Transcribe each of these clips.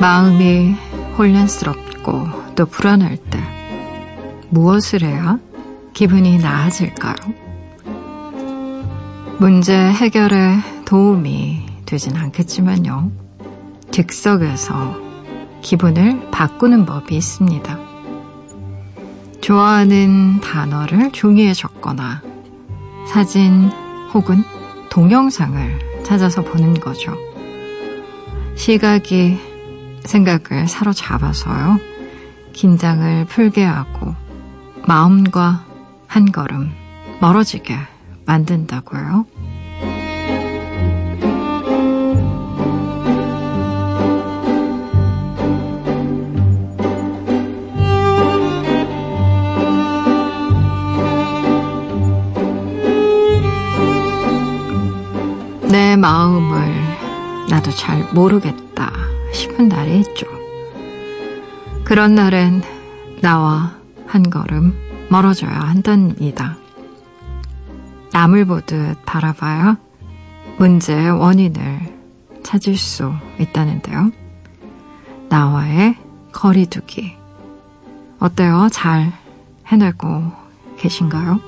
마음이 혼란스럽고 또 불안할 때 무엇을 해야 기분이 나아질까요? 문제 해결에 도움이 되진 않겠지만요. 즉석에서 기분을 바꾸는 법이 있습니다. 좋아하는 단어를 종이에 적거나 사진 혹은 동영상을 찾아서 보는 거죠. 시각이 생각을 사로잡아서요. 긴장을 풀게 하고 마음과 한 걸음 멀어지게 만든다고요. 내 마음을 나도 잘 모르겠다 싶은 날이 있죠. 그런 날엔 나와 한 걸음 멀어져야 한답니다. 남을 보듯 바라봐야 문제의 원인을 찾을 수 있다는데요. 나와의 거리두기. 어때요? 잘 해내고 계신가요?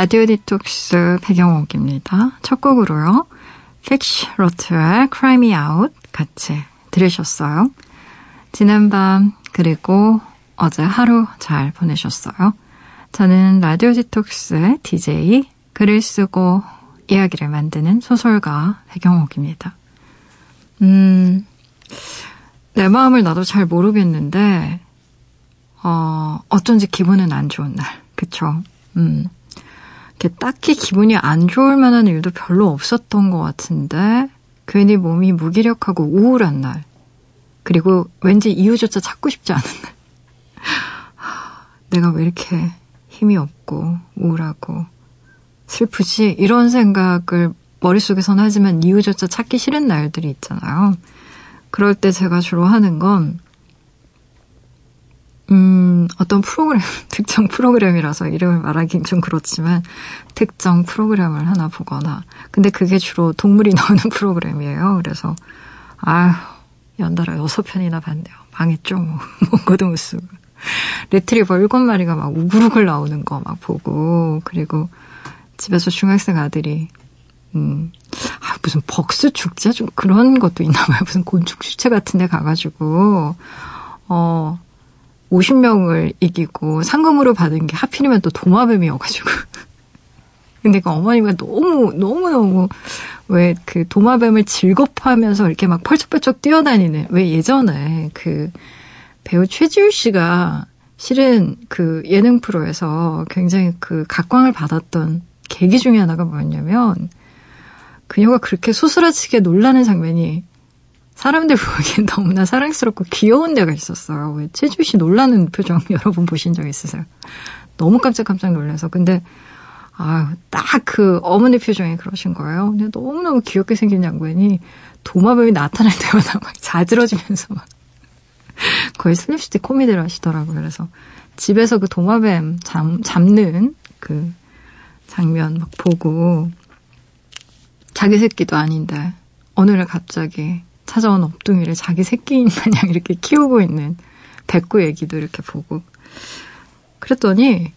라디오 디톡스 배경옥입니다. 첫 곡으로요. 픽시 로트의 Cry Me Out 같이 들으셨어요. 지난 밤 그리고 어제 하루 잘 보내셨어요. 저는 라디오 디톡스의 DJ 글을 쓰고 이야기를 만드는 소설가 배경옥입니다. 음, 내 마음을 나도 잘 모르겠는데, 어, 어쩐지 기분은 안 좋은 날. 그쵸? 음. 딱히 기분이 안 좋을 만한 일도 별로 없었던 것 같은데 괜히 몸이 무기력하고 우울한 날 그리고 왠지 이유조차 찾고 싶지 않은 날 내가 왜 이렇게 힘이 없고 우울하고 슬프지 이런 생각을 머릿속에선 하지만 이유조차 찾기 싫은 날들이 있잖아요. 그럴 때 제가 주로 하는 건 음, 어떤 프로그램, 특정 프로그램이라서 이름을 말하긴 좀 그렇지만, 특정 프로그램을 하나 보거나, 근데 그게 주로 동물이 나오는 프로그램이에요. 그래서, 아휴, 연달아 여섯 편이나 봤네요. 망했죠, 뭐. 뭔가도 못 쓰고. 레트리버 일곱 마리가 막 우글우글 나오는 거 막 보고, 그리고 집에서 중학생 아들이, 음, 아, 무슨 벅스 축제? 좀 그런 것도 있나 봐요. 무슨 곤충 축제 같은 데 가가지고, 어, 50명을 이기고 상금으로 받은 게 하필이면 또 도마뱀이어가지고. 근데 그 어머니가 너무, 너무너무 왜 그 도마뱀을 즐겁하면서 이렇게 막 펄쩍펄쩍 뛰어다니는, 왜 예전에 그 배우 최지우 씨가 실은 그 예능 프로에서 굉장히 그 각광을 받았던 계기 중에 하나가 뭐였냐면 그녀가 그렇게 소스라치게 놀라는 장면이 사람들 보기엔 너무나 사랑스럽고 귀여운 데가 있었어요. 왜 최주 씨 놀라는 표정 여러분 보신 적 있으세요? 너무 깜짝깜짝 놀라서. 근데 아유, 딱그 어머니 표정이 그러신 거예요. 근데 너무너무 귀엽게 생긴 양반이 도마뱀이 나타날 때마다 막 자지러지면서 막 거의 슬립스틱 코미디를 하시더라고요. 그래서 집에서 그 도마뱀 잡, 잡는 그 장면 막 보고 자기 새끼도 아닌데 어느 날 갑자기 찾아온 엎둥이를 자기 새끼인 마냥 이렇게 키우고 있는 백구 얘기도 이렇게 보고 그랬더니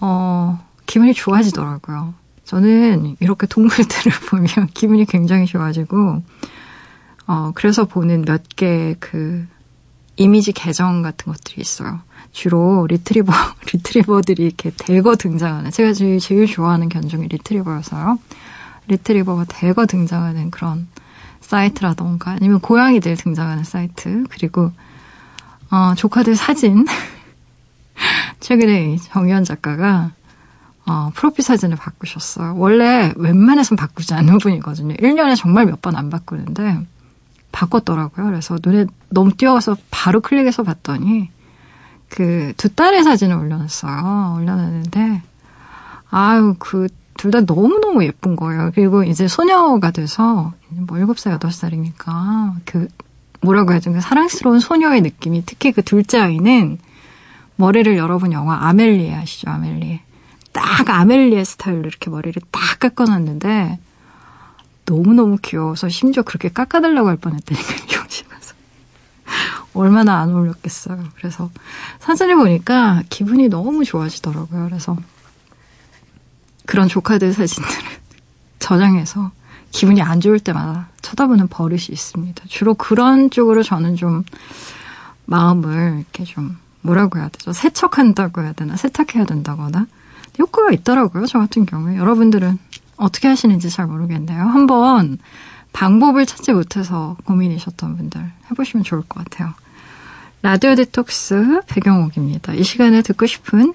어 기분이 좋아지더라고요. 저는 이렇게 동물들을 보면 기분이 굉장히 좋아지고, 어, 그래서 보는 몇 개 그 이미지 계정 같은 것들이 있어요. 주로 리트리버, 리트리버들이 이렇게 대거 등장하는, 제가 제일, 제일 좋아하는 견종이 리트리버여서요. 리트리버가 대거 등장하는 그런 사이트라던가 아니면 고양이들 등장하는 사이트, 그리고, 어, 조카들 사진. 최근에 정현 작가가 어, 프로필 사진을 바꾸셨어요. 원래 웬만해선 바꾸지 않는 분이거든요. 1년에 정말 몇 번 안 바꾸는데 바꿨더라고요. 그래서 눈에 너무 띄어서 바로 클릭해서 봤더니 그 두 딸의 사진을 올려놨어요. 올려놨는데 아유 그 둘 다 너무너무 예쁜 거예요. 그리고 이제 소녀가 돼서 뭐 7살, 8살이니까 그 뭐라고 해야 되나 사랑스러운 소녀의 느낌이 특히 그 둘째 아이는 머리를 여러분 영화 아멜리에 아시죠? 아멜리에. 딱 아멜리에 스타일로 이렇게 머리를 딱 깎아놨는데 너무너무 귀여워서 심지어 그렇게 깎아달라고 할 뻔했다니까 미용실 가서 얼마나 안 어울렸겠어요. 그래서 사진을 보니까 기분이 너무 좋아지더라고요. 그래서 그런 조카들 사진들을 저장해서 기분이 안 좋을 때마다 쳐다보는 버릇이 있습니다. 주로 그런 쪽으로 저는 좀 마음을 이렇게 좀 뭐라고 해야 되죠? 세척한다고 해야 되나? 세탁해야 된다거나 효과가 있더라고요. 저 같은 경우에. 여러분들은 어떻게 하시는지 잘 모르겠네요. 한번 방법을 찾지 못해서 고민이셨던 분들 해보시면 좋을 것 같아요. 라디오 디톡스 배경옥입니다. 이 시간에 듣고 싶은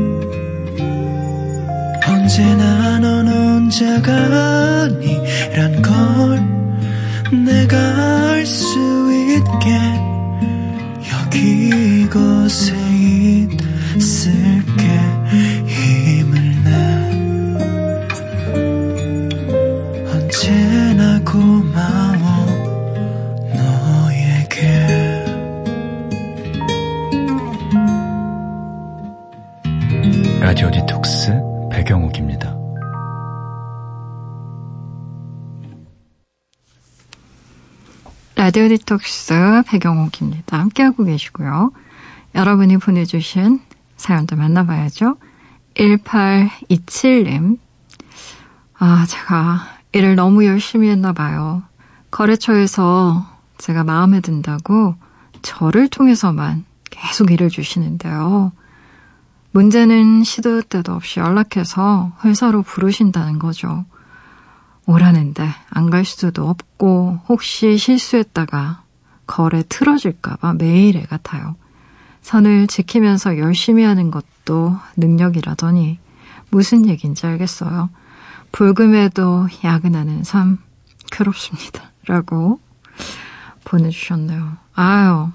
언제나 넌 혼자가 아니란 걸 내가 알 수 있게 여기 이곳에 힘을 라디오 디톡스 배경옥입니다. 함께하고 계시고요. 여러분이 보내주신 사연도 만나봐야죠. 1827님. 아, 제가 일을 너무 열심히 했나 봐요. 거래처에서 제가 마음에 든다고 저를 통해서만 계속 일을 주시는데요. 문제는 시도 때도 없이 연락해서 회사로 부르신다는 거죠. 오라는데 안 갈 수도 없고 혹시 실수했다가 거래 틀어질까봐 매일 애 같아요. 선을 지키면서 열심히 하는 것도 능력이라더니 무슨 얘기인지 알겠어요. 불금에도 야근하는 삶 괴롭습니다. 라고 보내주셨네요. 아유,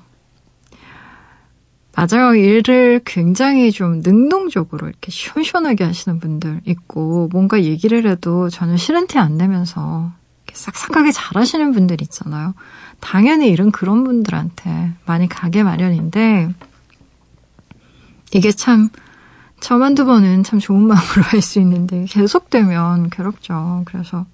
맞아요. 일을 굉장히 좀 능동적으로 이렇게 시원시원하게 하시는 분들 있고, 뭔가 얘기를 해도 전혀 싫은 티 안 내면서 싹싹하게 잘 하시는 분들 있잖아요. 당연히 일은 그런 분들한테 많이 가게 마련인데, 이게 참, 처음 한두 번은 참 좋은 마음으로 할 수 있는데, 계속되면 괴롭죠. 그래서,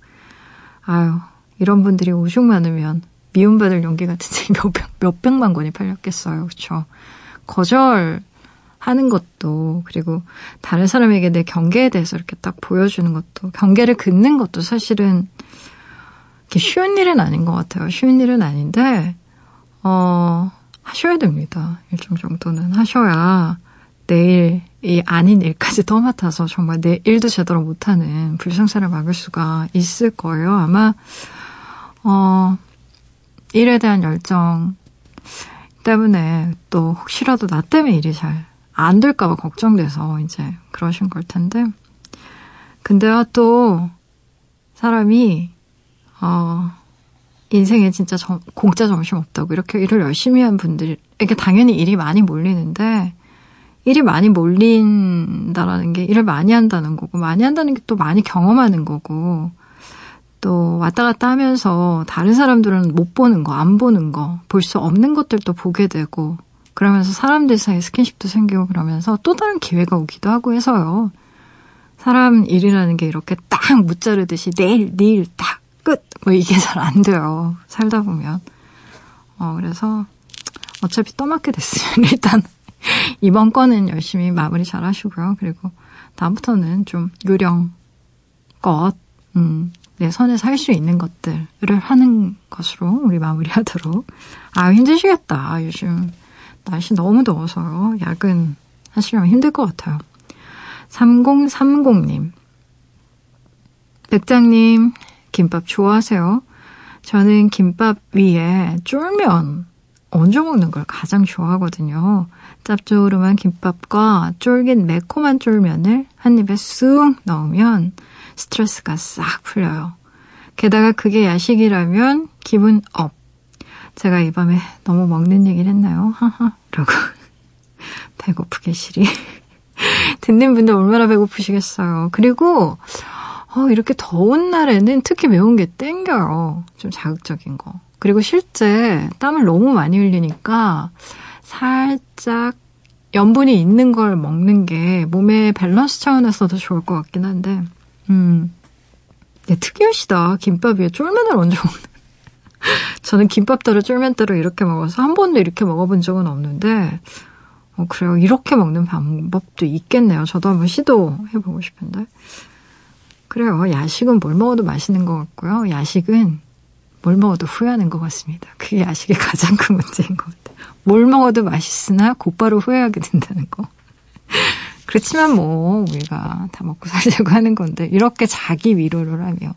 아유, 이런 분들이 오죽 많으면 미움받을 용기 같은 책이 몇백, 몇백만 권이 팔렸겠어요. 그렇죠 거절하는 것도 그리고 다른 사람에게 내 경계에 대해서 이렇게 딱 보여주는 것도 경계를 긋는 것도 사실은 쉬운 일은 아닌 것 같아요. 쉬운 일은 아닌데 어 하셔야 됩니다. 일정 정도는 하셔야 내일 이 아닌 일까지 떠맡아서 정말 내 일도 제대로 못하는 불성사를 막을 수가 있을 거예요. 아마 어 일에 대한 열정 때문에 또 혹시라도 나 때문에 일이 잘 안 될까봐 걱정돼서 이제 그러신 걸 텐데. 근데요, 또, 사람이, 어, 인생에 진짜 점, 공짜 점심 없다고 이렇게 일을 열심히 한 분들에게 당연히 일이 많이 몰리는데, 일이 많이 몰린다라는 게 일을 많이 한다는 거고, 많이 한다는 게 또 많이 경험하는 거고, 또 왔다 갔다 하면서 다른 사람들은 못 보는 거, 안 보는 거, 볼 수 없는 것들도 보게 되고, 그러면서 사람들 사이 스킨십도 생기고 그러면서 또 다른 기회가 오기도 하고 해서요. 사람 일이라는 게 이렇게 딱 무자르듯이 내일, 내일 딱 끝! 뭐 이게 잘 안 돼요. 살다 보면. 어, 그래서 어차피 떠맡게 됐으면 일단 이번 건은 열심히 마무리 잘 하시고요. 그리고 다음부터는 좀 요령껏, 음, 내 선에 살수 있는 것들을 하는 것으로 우리 마무리하도록. 아, 힘드시겠다. 요즘 날씨 너무 더워서요. 야근 하시려면 힘들 것 같아요. 3030님. 백장님, 김밥 좋아하세요? 저는 김밥 위에 쫄면 얹어 먹는 걸 가장 좋아하거든요. 짭조름한 김밥과 쫄깃 매콤한 쫄면을 한 입에 쑥 넣으면 스트레스가 싹 풀려요. 게다가 그게 야식이라면 기분 up. 제가 이 밤에 너무 먹는 얘기를 했나요? 하하. 라고. 배고프게 시리. 듣는 분들 얼마나 배고프시겠어요. 그리고, 어, 이렇게 더운 날에는 특히 매운 게 땡겨요. 좀 자극적인 거. 그리고 실제 땀을 너무 많이 흘리니까 살짝 염분이 있는 걸 먹는 게 몸의 밸런스 차원에서도 좋을 것 같긴 한데, 음. 네, 특이하시다. 김밥 위에 쫄면을 얹어 먹는. 저는 김밥 따로 쫄면 따로 이렇게 먹어서 한 번도 이렇게 먹어본 적은 없는데, 어, 그래요. 이렇게 먹는 방법도 있겠네요. 저도 한번 시도해보고 싶은데. 그래요. 야식은 뭘 먹어도 맛있는 것 같고요. 야식은 뭘 먹어도 후회하는 것 같습니다. 그게 야식의 가장 큰 문제인 것 같아요. 뭘 먹어도 맛있으나 곧바로 후회하게 된다는 거. 그렇지만 뭐 우리가 다 먹고 살려고 하는 건데 이렇게 자기 위로를 하며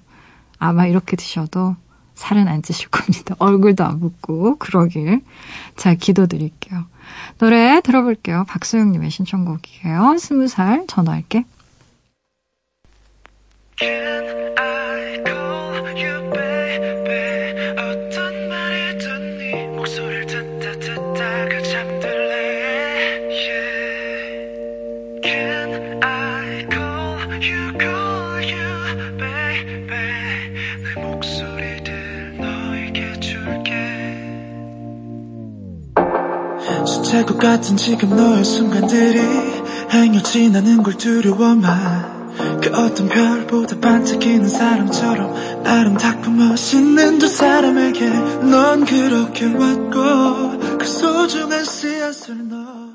아마 이렇게 드셔도 살은 안 찌실 겁니다. 얼굴도 안 붓고 그러길 잘 기도드릴게요. 노래 들어볼게요. 박소영님의 신청곡이에요. 스무 살 전화할게. 찰것 같은 지금 너의 순간들이 행여 지나는 걸 두려워만 그 어떤 별보다 반짝이는 사람처럼 아름답고 멋있는 두 사람에게 넌 그렇게 왔고 그 소중한 씨앗을 넌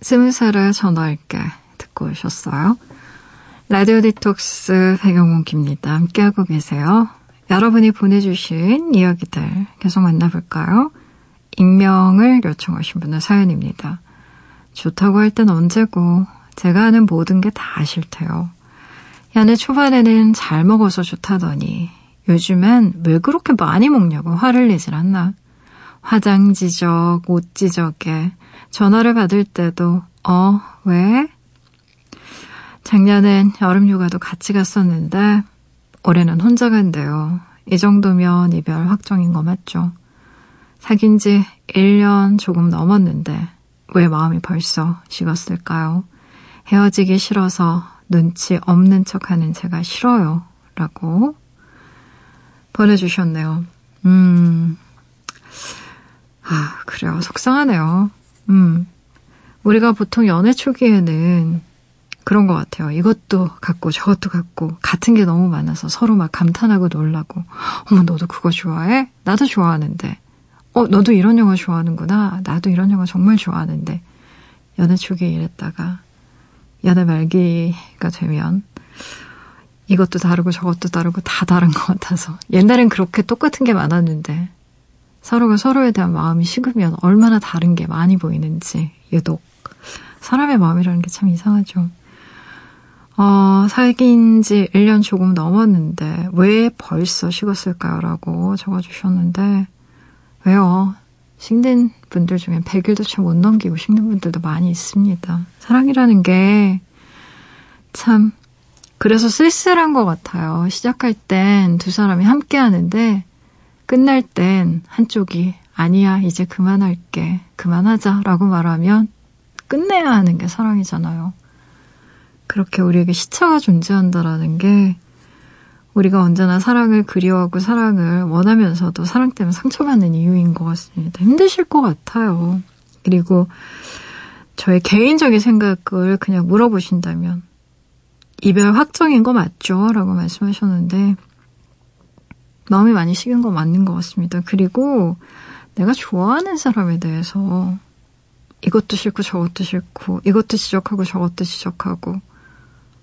스무 살에 전화할게 듣고 오셨어요. 라디오 디톡스 배경몽기입니다. 함께하고 계세요. 여러분이 보내주신 이야기들 계속 만나볼까요? 익명을 요청하신 분의 사연입니다. 좋다고 할 땐 언제고 제가 하는 모든 게 다 싫대요. 야네 초반에는 잘 먹어서 좋다더니 요즘엔 왜 그렇게 많이 먹냐고 화를 내질 않나. 화장 지적, 옷 지적에 전화를 받을 때도 어, 왜? 작년엔 여름 휴가도 같이 갔었는데 올해는 혼자 간대요. 이 정도면 이별 확정인 거 맞죠? 사귄 지 1년 조금 넘었는데 왜 마음이 벌써 식었을까요? 헤어지기 싫어서 눈치 없는 척 하는 제가 싫어요. 라고 보내주셨네요. 음, 아, 그래요. 속상하네요. 음, 우리가 보통 연애 초기에는 그런 것 같아요. 이것도 갖고 저것도 갖고 같은 게 너무 많아서 서로 막 감탄하고 놀라고 어머 너도 그거 좋아해? 나도 좋아하는데 어, 너도 이런 영화 좋아하는구나. 나도 이런 영화 정말 좋아하는데. 연애 초기에 이랬다가, 연애 말기가 되면, 이것도 다르고 저것도 다르고 다 다른 것 같아서. 옛날엔 그렇게 똑같은 게 많았는데, 서로가 서로에 대한 마음이 식으면 얼마나 다른 게 많이 보이는지, 유독. 사람의 마음이라는 게 참 이상하죠. 어, 사귄 지 1년 조금 넘었는데, 왜 벌써 식었을까요? 라고 적어주셨는데, 왜요? 식는 분들 중엔 100일도 잘못 넘기고 식는 분들도 많이 있습니다. 사랑이라는 게 참, 그래서 쓸쓸한 것 같아요. 시작할 땐 두 사람이 함께 하는데, 끝날 땐 한쪽이, 아니야, 이제 그만할게. 그만하자. 라고 말하면, 끝내야 하는 게 사랑이잖아요. 그렇게 우리에게 시차가 존재한다라는 게, 우리가 언제나 사랑을 그리워하고 사랑을 원하면서도 사랑 때문에 상처받는 이유인 것 같습니다. 힘드실 것 같아요. 그리고 저의 개인적인 생각을 그냥 물어보신다면 이별 확정인 거 맞죠? 라고 말씀하셨는데 마음이 많이 식은 거 맞는 것 같습니다. 그리고 내가 좋아하는 사람에 대해서 이것도 싫고 저것도 싫고 이것도 지적하고 저것도 지적하고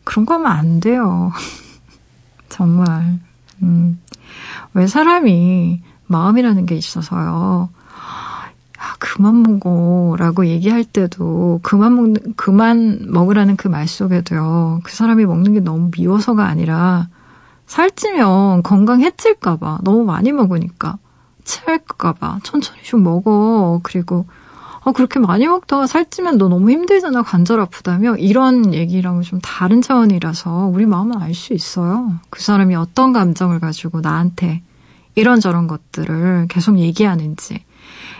그런 거 하면 안 돼요. 정말. 음. 왜 사람이 마음이라는 게 있어서요. 아, 그만 먹어라고 얘기할 때도 그만 먹는 그만 먹으라는 그 말 속에도요. 그 사람이 먹는 게 너무 미워서가 아니라 살찌면 건강 해칠까 봐 너무 많이 먹으니까 체할까 봐 천천히 좀 먹어. 그리고 아, 그렇게 많이 먹다가 살찌면 너 너무 힘들잖아, 관절 아프다며. 이런 얘기랑은 좀 다른 차원이라서 우리 마음은 알 수 있어요. 그 사람이 어떤 감정을 가지고 나한테 이런저런 것들을 계속 얘기하는지.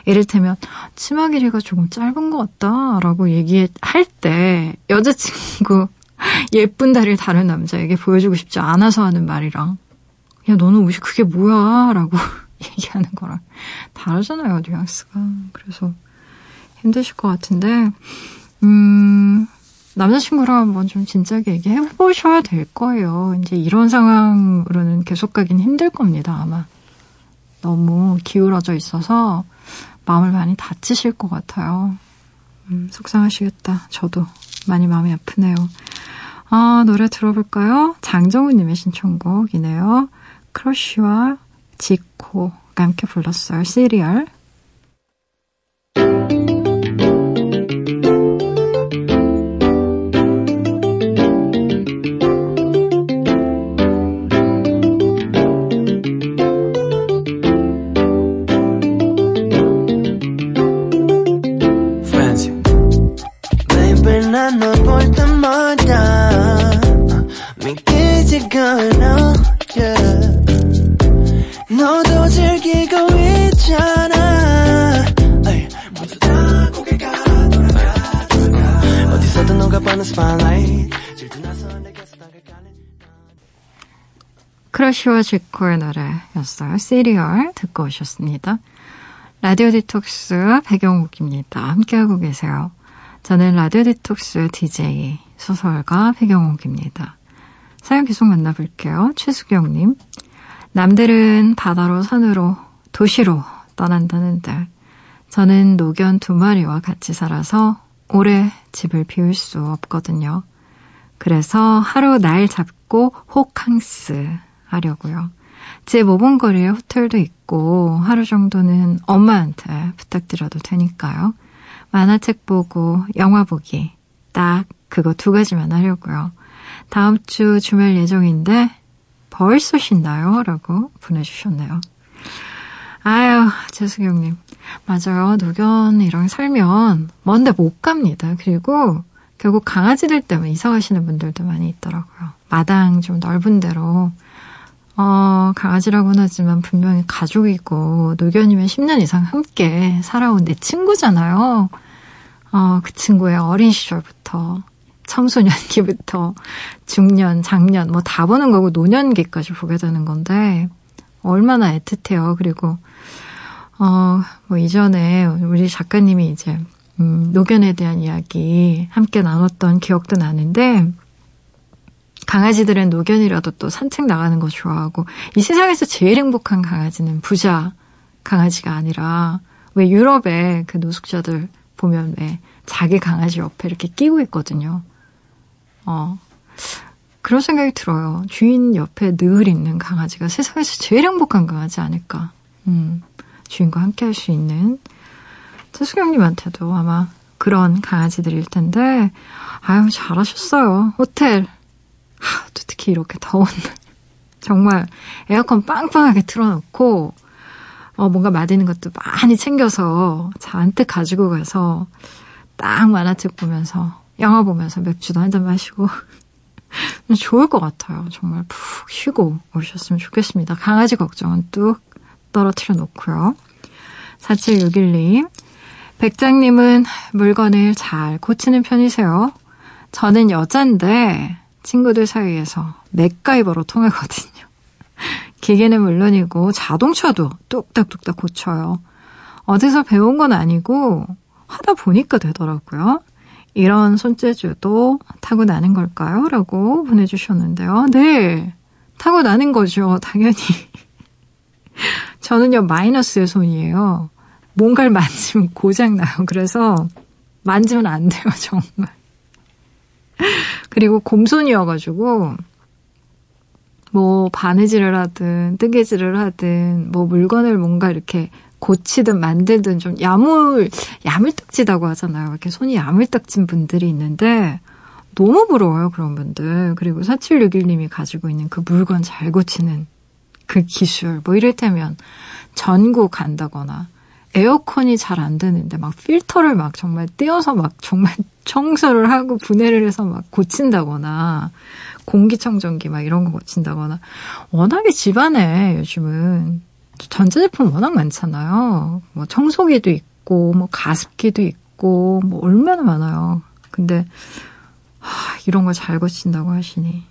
이를테면, 치마 길이가 조금 짧은 것 같다, 라고 얘기할 때, 여자친구 예쁜 다리를 다른 남자에게 보여주고 싶지 않아서 하는 말이랑, 야, 너는 옷이 그게 뭐야? 라고 얘기하는 거랑 다르잖아요, 뉘앙스가. 그래서, 힘드실 것 같은데, 음, 남자친구랑 한번 좀 진지하게 얘기해 보셔야 될 거예요. 이제 이런 상황으로는 계속 가긴 힘들 겁니다, 아마. 너무 기울어져 있어서 마음을 많이 다치실 것 같아요. 음, 속상하시겠다. 저도 많이 마음이 아프네요. 아, 노래 들어볼까요? 장정우님의 신청곡이네요. 크러쉬와 지코가 함께 불렀어요. 시리얼. 크러쉬와 지코의 노래였어요. 시리얼 듣고 오셨습니다. 라디오 디톡스 배경옥입니다. 함께하고 계세요. 저는 라디오 디톡스 DJ 소설가 배경옥입니다. 사연 계속 만나볼게요. 최수경님. 남들은 바다로 산으로 도시로 떠난다는데 저는 노견 두 마리와 같이 살아서 오래 집을 비울 수 없거든요. 그래서 하루 날 잡고 호캉스 하려고요. 제 모범거리에 호텔도 있고 하루 정도는 엄마한테 부탁드려도 되니까요. 만화책 보고 영화 보기 딱 그거 두 가지만 하려고요. 다음 주 주말 예정인데 벌써 신나요? 라고 보내주셨네요. 아유, 재수경님. 맞아요. 노견이랑 살면 먼데 못 갑니다. 그리고 결국 강아지들 때문에 이사 가시는 분들도 많이 있더라고요. 마당 좀 넓은 데로 어, 강아지라고는 하지만 분명히 가족이고 노견이면 10년 이상 함께 살아온 내 친구잖아요. 어, 그 친구의 어린 시절부터 청소년기부터 중년, 장년 뭐 다 보는 거고 노년기까지 보게 되는 건데 얼마나 애틋해요. 그리고 어, 뭐 이전에 우리 작가님이 이제 음, 노견에 대한 이야기 함께 나눴던 기억도 나는데 강아지들은 노견이라도 또 산책 나가는 거 좋아하고 이 세상에서 제일 행복한 강아지는 부자 강아지가 아니라 왜 유럽의 그 노숙자들 보면 왜 자기 강아지 옆에 이렇게 끼고 있거든요. 어. 그런 생각이 들어요. 주인 옆에 늘 있는 강아지가 세상에서 제일 행복한 강아지 아닐까. 음, 주인과 함께 할 수 있는. 최수경님한테도 아마 그런 강아지들일 텐데, 아유, 잘하셨어요. 호텔 또 특히 이렇게 더운 날. 정말 에어컨 빵빵하게 틀어놓고, 어, 뭔가 맛있는 것도 많이 챙겨서 잔뜩 가지고 가서 딱 만화책 보면서, 영화 보면서 맥주도 한 잔 마시고, 좋을 것 같아요. 정말 푹 쉬고 오셨으면 좋겠습니다. 강아지 걱정은 뚝 떨어뜨려 놓고요. 4761님, 백장님은 물건을 잘 고치는 편이세요? 저는 여잔데 친구들 사이에서 맥가이버로 통하거든요. 기계는 물론이고 자동차도 뚝딱뚝딱 고쳐요. 어디서 배운 건 아니고 하다 보니까 되더라고요. 이런 손재주도 타고나는 걸까요? 라고 보내주셨는데요. 네. 타고나는 거죠. 당연히. 저는요, 마이너스의 손이에요. 뭔가를 만지면 고장나요. 그래서 만지면 안 돼요, 정말. 그리고 곰손이어가지고, 뭐, 바느질을 하든, 뜨개질을 하든, 뭐, 물건을 뭔가 이렇게 고치든 만들든 좀 야물, 야물딱지다고 하잖아요. 이렇게 손이 야물딱진 분들이 있는데, 너무 부러워요, 그런 분들. 그리고 4761님이 가지고 있는 그 물건 잘 고치는 그 기술. 뭐 이를테면 전구 간다거나 에어컨이 잘 안 되는데 막 필터를 막 정말 떼어서 막 정말 청소를 하고 분해를 해서 막 고친다거나 공기청정기 막 이런 거 고친다거나 워낙에 집안에 요즘은 전자제품 워낙 많잖아요. 뭐 청소기도 있고 뭐 가습기도 있고 뭐 얼마나 많아요. 근데 하, 이런 걸잘 고친다고 하시니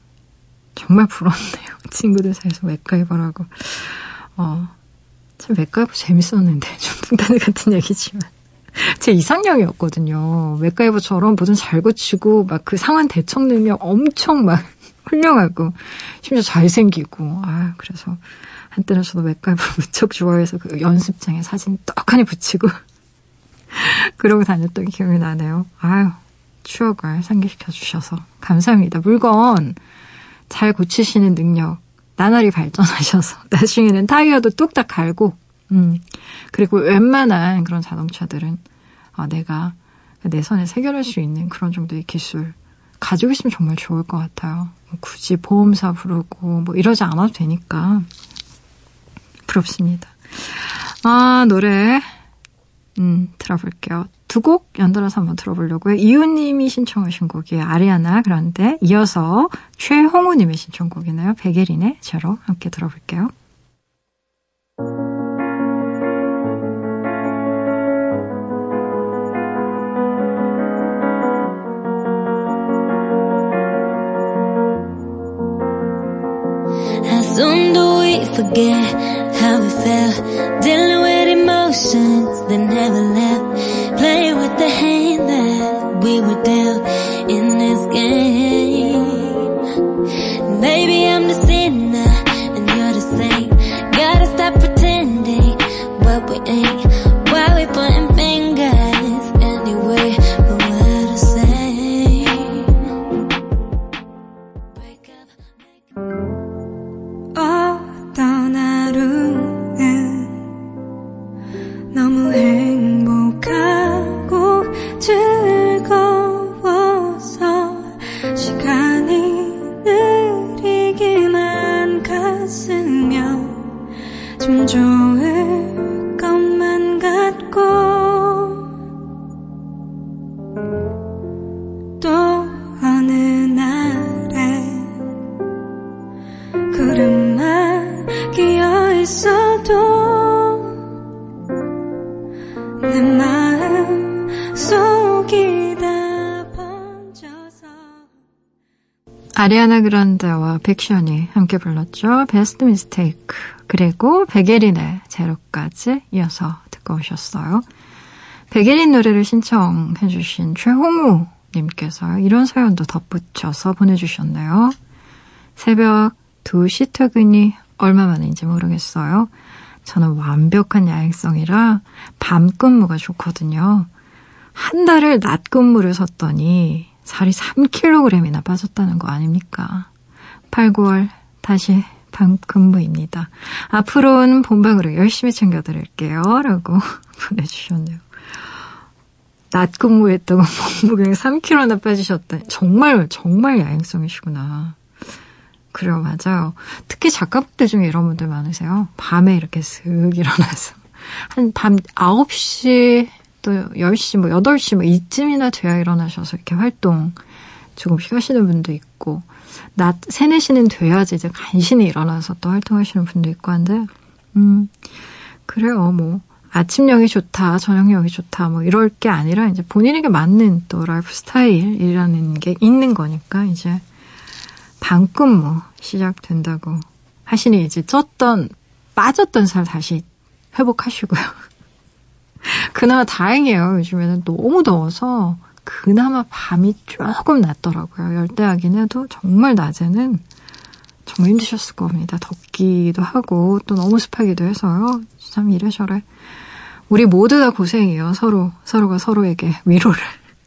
정말 부럽네요. 친구들 사이에서 맥가이버라고. 어, 참 맥가이버 재밌었는데 좀 풍단이 같은 얘기지만 제 이상형이었거든요. 맥가이버처럼 뭐든 잘 고치고 막 그 상황 대처 능력 엄청 막 훌륭하고 심지어 잘생기고 아 그래서 한때는 저도 맥가이버 무척 좋아해서 그 연습장에 사진 떡하니 붙이고 그러고 다녔던 기억이 나네요. 아유 추억을 상기시켜 주셔서 감사합니다. 물건 잘 고치시는 능력 나날이 발전하셔서 나중에는 타이어도 뚝딱 갈고 음 그리고 웬만한 그런 자동차들은 아, 내가 내 손에 새겨낼 수 있는 그런 정도의 기술 가지고 있으면 정말 좋을 것 같아요. 뭐 굳이 보험사 부르고 뭐 이러지 않아도 되니까 부럽습니다. 아 노래 음 들어볼게요. 두 곡 연달아서 한번 들어보려고요. 이웃님이 신청하신 곡이에요. 아리아나 그런데 이어서 최홍우님의 신청곡이네요. 백예린의 제로 함께 들어볼게요. How we felt, dealing with emotions that never left. We were dealt 아리아나 그란데와 백션이 함께 불렀죠. 베스트 미스테이크. 그리고 백예린의 제로까지 이어서 듣고 오셨어요. 백예린 노래를 신청해 주신 최홍우 님께서 이런 사연도 덧붙여서 보내주셨네요. 새벽 2시 퇴근이 얼마 만인지 모르겠어요. 저는 완벽한 야행성이라 밤 근무가 좋거든요. 한 달을 낮 근무를 섰더니 살이 3kg이나 빠졌다는 거 아닙니까? 8, 9월 다시 밤 근무입니다. 앞으로는 본방으로 열심히 챙겨드릴게요. 라고 보내주셨네요. 낮 근무했다고 몸무게 3kg나 빠지셨다. 정말, 정말 야행성이시구나. 그래요, 맞아요. 특히 작가분들 중에 이런 분들 많으세요. 밤에 이렇게 슥 일어나서. 한 밤 9시 또 10시, 뭐 8시 뭐 이쯤이나 돼야 일어나셔서 이렇게 활동 조금씩 하시는 분도 있고, 낮 3, 4시는 돼야지 이제 간신히 일어나서 또 활동하시는 분도 있고 한데, 음, 그래요, 뭐. 아침형이 좋다, 저녁형이 좋다, 뭐 이럴 게 아니라 이제 본인에게 맞는 또 라이프 스타일이라는 게 있는 거니까 이제 방금 뭐 시작된다고 하시니 이제 쪘던, 빠졌던 살 다시 회복하시고요. 그나마 다행이에요. 요즘에는 너무 더워서 그나마 밤이 조금 낫더라고요. 열대야긴 해도 정말 낮에는 정말 힘드셨을 겁니다. 덥기도 하고 또 너무 습하기도 해서요. 참 이래저래 우리 모두 다 고생이에요. 서로 서로가 서로에게 위로를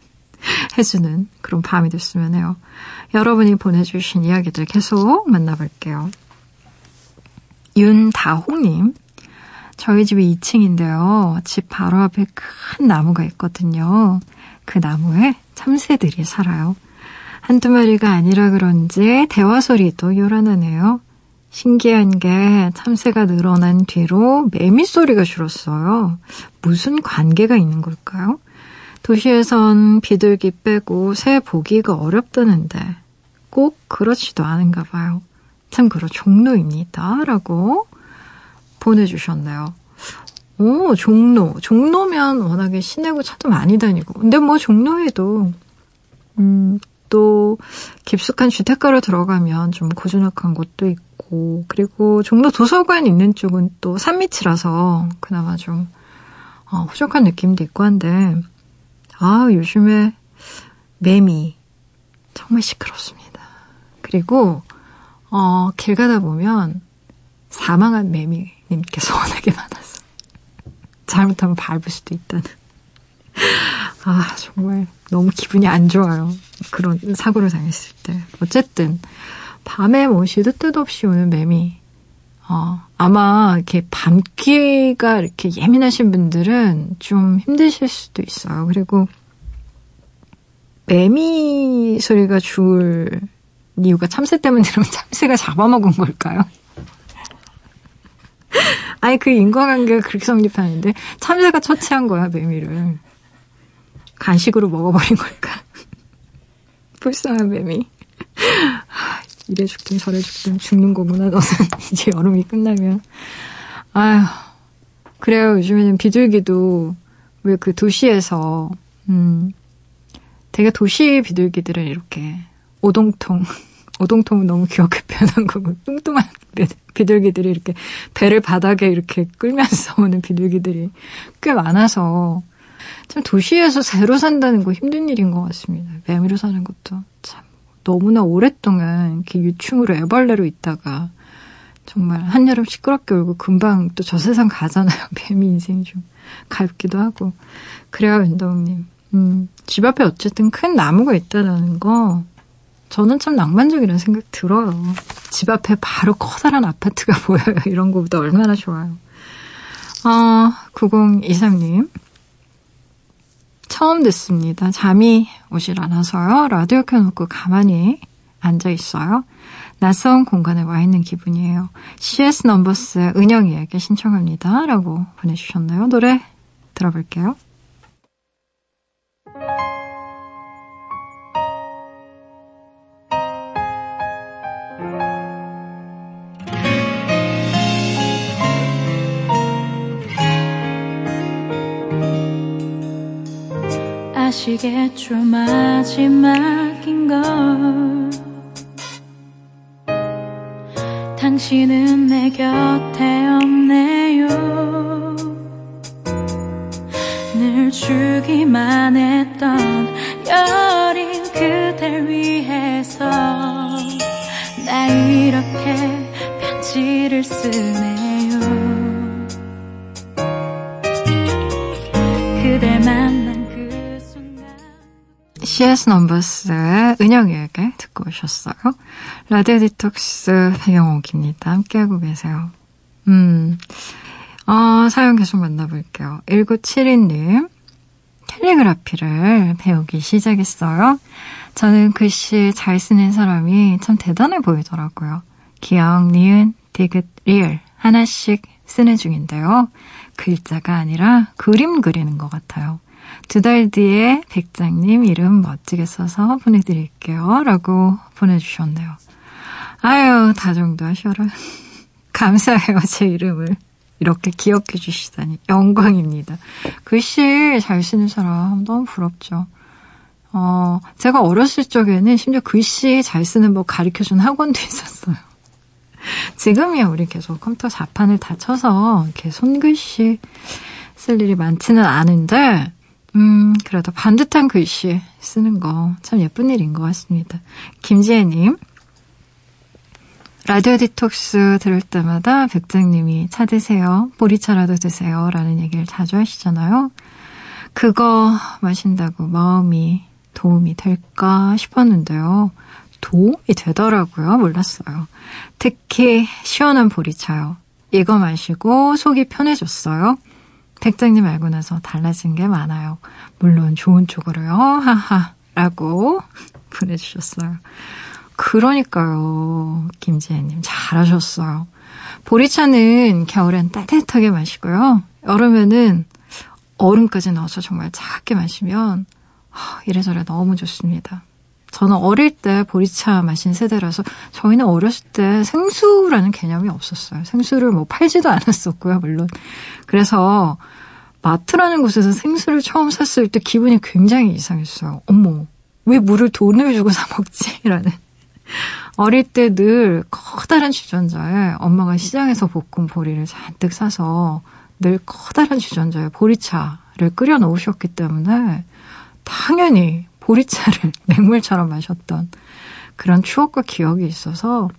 해주는 그런 밤이 됐으면 해요. 여러분이 보내주신 이야기들 계속 만나볼게요. 윤다홍님, 저희 집이 2층인데요. 집 바로 앞에 큰 나무가 있거든요. 그 나무에 참새들이 살아요. 한두 마리가 아니라 그런지 대화 소리도 요란하네요. 신기한 게 참새가 늘어난 뒤로 매미 소리가 줄었어요. 무슨 관계가 있는 걸까요? 도시에선 비둘기 빼고 새 보기가 어렵다는데 꼭 그렇지도 않은가 봐요. 참그로 종로입니다. 라고 보내주셨네요. 오, 종로. 종로면 워낙에 시내고 차도 많이 다니고. 근데 뭐 종로에도, 음, 또 깊숙한 주택가로 들어가면 좀 고즈넉한 곳도 있고, 그리고 종로 도서관 있는 쪽은 또 산밑이라서 그나마 좀, 어, 호적한 느낌도 있고 한데, 아, 요즘에 매미 정말 시끄럽습니다. 그리고 어, 길 가다 보면 사망한 매미 님께서 워낙에 많아서 잘못하면 밟을 수도 있다는. 아, 정말 너무 기분이 안 좋아요. 그런 사고를 당했을 때. 어쨌든, 밤에 뭐 시도 뜻 없이 오는 매미. 어, 아마 이렇게 밤귀가 이렇게 예민하신 분들은 좀 힘드실 수도 있어요. 그리고 매미 소리가 줄 이유가 참새 때문에 그러면 참새가 잡아먹은 걸까요? 아니 그 인과관계가 그렇게 성립하는데 참새가 처치한 거야 매미를 간식으로 먹어버린 걸까? 불쌍한 매미. 이래 죽든 저래 죽든 죽는 거구나. 너는 이제 여름이 끝나면. 아휴. 그래요. 요즘에는 비둘기도 왜 그 도시에서, 음, 되게 도시 비둘기들은 이렇게 오동통, 오동통은 너무 귀엽게 표현한 거고, 뚱뚱한 비둘기들이 이렇게 배를 바닥에 이렇게 끌면서 오는 비둘기들이 꽤 많아서, 참 도시에서 새로 산다는 거 힘든 일인 것 같습니다. 매미로 사는 것도 참 너무나 오랫동안 이렇게 유충으로 애벌레로 있다가 정말 한여름 시끄럽게 울고 금방 또 저 세상 가잖아요. 뱀이 인생 좀 가볍기도 하고. 그래요, 윤다웅님. 음, 집 앞에 어쨌든 큰 나무가 있다는 거 저는 참 낭만적이라는 생각 들어요. 집 앞에 바로 커다란 아파트가 보여요. 이런 거보다 얼마나 좋아요. 아, 9023님. 처음 듣습니다. 잠이 오질 않아서요. 라디오 켜놓고 가만히 앉아 있어요. 낯선 공간에 와 있는 기분이에요. CS 넘버스 은영이에게 신청합니다. 라고 보내주셨나요? 노래 들어볼게요. 아시겠죠 마지막인 걸. 당신은 내 곁에 없네요. 늘 주기만 했던 여린 그댈 위해서 나 이렇게 편지를 쓰네 CS 넘버스의 은영이에게 듣고 오셨어요. 라디오 디톡스 배경옥입니다. 함께하고 계세요. 음, 어, 사연 계속 만나볼게요. 1972님, 캘리그라피를 배우기 시작했어요. 저는 글씨 잘 쓰는 사람이 참 대단해 보이더라고요. 기역, 니은, 디귿, 리을 하나씩 쓰는 중인데요. 글자가 아니라 그림 그리는 것 같아요. 두 달 뒤에 백장님 이름 멋지게 써서 보내드릴게요. 라고 보내주셨네요. 아유, 다정도 하셔라. 감사해요, 제 이름을. 이렇게 기억해 주시다니. 영광입니다. 글씨 잘 쓰는 사람 너무 부럽죠. 어, 제가 어렸을 적에는 심지어 글씨 잘 쓰는 법 가르쳐 준 학원도 있었어요. 지금이야 우리 계속 컴퓨터 자판을 닫혀서 이렇게 손글씨 쓸 일이 많지는 않은데, 음, 그래도 반듯한 글씨 쓰는 거 참 예쁜 일인 것 같습니다. 김지혜님, 라디오 디톡스 들을 때마다 백장님이 차 드세요. 보리차라도 드세요. 라는 얘기를 자주 하시잖아요. 그거 마신다고 마음이 도움이 될까 싶었는데요. 도움이 되더라고요. 몰랐어요. 특히 시원한 보리차요. 이거 마시고 속이 편해졌어요. 백장님 알고 나서 달라진 게 많아요. 물론 좋은 쪽으로요. 하하. 라고 보내주셨어요. 그러니까요. 김지혜님 잘하셨어요. 보리차는 겨울엔 따뜻하게 마시고요. 여름에는 얼음까지 넣어서 정말 작게 마시면 이래저래 너무 좋습니다. 저는 어릴 때 보리차 마신 세대라서 저희는 어렸을 때 생수라는 개념이 없었어요. 생수를 뭐 팔지도 않았었고요, 물론. 그래서 마트라는 곳에서 생수를 처음 샀을 때 기분이 굉장히 이상했어요. 어머, 왜 물을 돈을 주고 사 먹지? 라는. 어릴 때 늘 커다란 주전자에 엄마가 시장에서 볶은 보리를 잔뜩 사서 늘 커다란 주전자에 보리차를 끓여 놓으셨기 때문에 당연히 보리차를 맹물처럼 마셨던 그런 추억과 기억이 있어서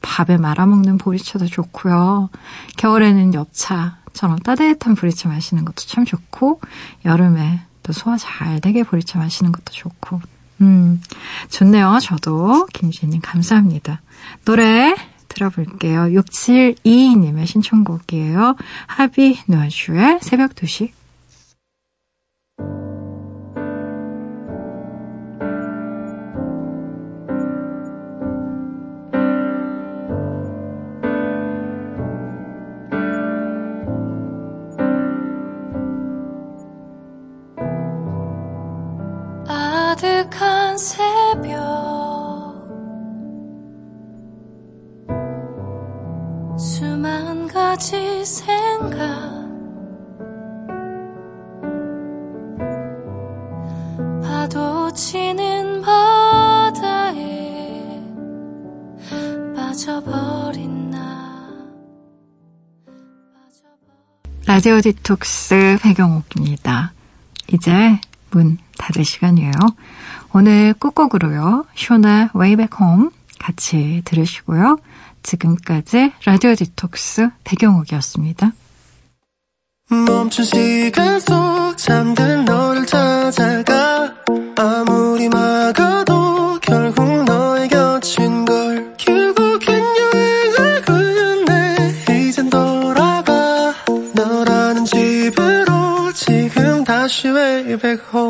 밥에 말아먹는 보리차도 좋고요. 겨울에는 엽차처럼 따뜻한 보리차 마시는 것도 참 좋고 여름에 또 소화 잘 되게 보리차 마시는 것도 좋고 음 좋네요. 저도 김지혜님 감사합니다. 노래 들어볼게요. 6722님의 신청곡이에요. 하비 누아슈의 새벽 2시 라디오 디톡스 배경옥입니다. 이제 문 닫을 시간이에요. 오늘 끝곡으로요. 숀의 Way Back Home 같이 들으시고요. 지금까지 라디오 디톡스 배경옥이었습니다. 멈춘 시간 속 잠든 너를 찾아가 아무리 막아도 결국 너의 곁인 걸 결국엔 여행을 끝내 이젠 돌아가. 너라는 집으로 지금 다시 way back home